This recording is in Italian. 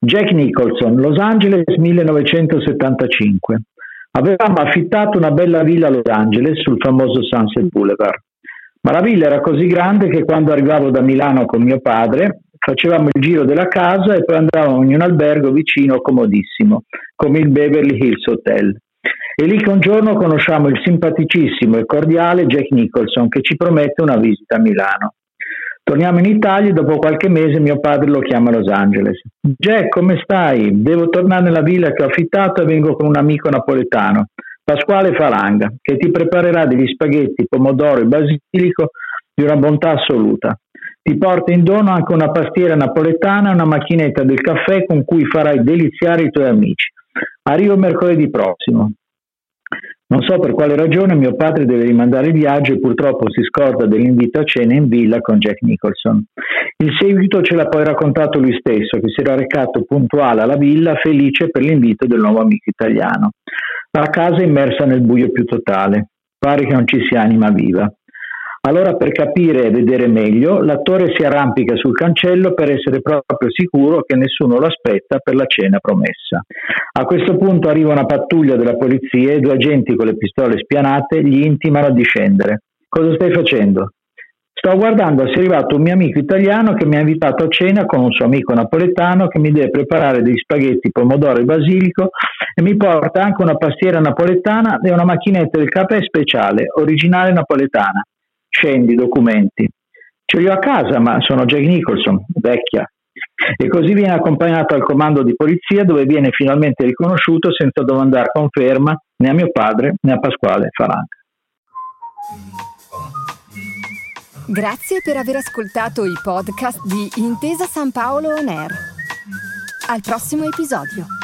Jack Nicholson, Los Angeles 1975. Avevamo affittato una bella villa a Los Angeles sul famoso Sunset Boulevard. Ma la villa era così grande che quando arrivavo da Milano con mio padre facevamo il giro della casa e poi andavamo in un albergo vicino comodissimo, come il Beverly Hills Hotel. E lì che un giorno conosciamo il simpaticissimo e cordiale Jack Nicholson che ci promette una visita a Milano. Torniamo in Italia e dopo qualche mese mio padre lo chiama a Los Angeles. Jack, come stai? Devo tornare nella villa che ho affittato e vengo con un amico napoletano, Pasquale Falanga, che ti preparerà degli spaghetti, pomodoro e basilico di una bontà assoluta. Ti porta in dono anche una pastiera napoletana e una macchinetta del caffè con cui farai deliziare i tuoi amici. Arrivo mercoledì prossimo. Non so per quale ragione mio padre deve rimandare il viaggio e purtroppo si scorda dell'invito a cena in villa con Jack Nicholson. Il seguito ce l'ha poi raccontato lui stesso, che si era recato puntuale alla villa, felice per l'invito del nuovo amico italiano. La casa è immersa nel buio più totale. Pare che non ci sia anima viva. Allora per capire e vedere meglio, l'attore si arrampica sul cancello per essere proprio sicuro che nessuno lo aspetta per la cena promessa. A questo punto arriva una pattuglia della polizia e due agenti con le pistole spianate gli intimano di scendere. Cosa stai facendo? Sto guardando se è arrivato un mio amico italiano che mi ha invitato a cena con un suo amico napoletano che mi deve preparare degli spaghetti pomodoro e basilico e mi porta anche una pastiera napoletana e una macchinetta del caffè speciale, originale napoletana scendi, documenti. Ce li ho a casa, ma sono Jack Nicholson, vecchia. E così viene accompagnato al comando di polizia dove viene finalmente riconosciuto senza domandare conferma né a mio padre né a Pasquale Falanga. Grazie per aver ascoltato i podcast di Intesa San Paolo On Air. Al prossimo episodio.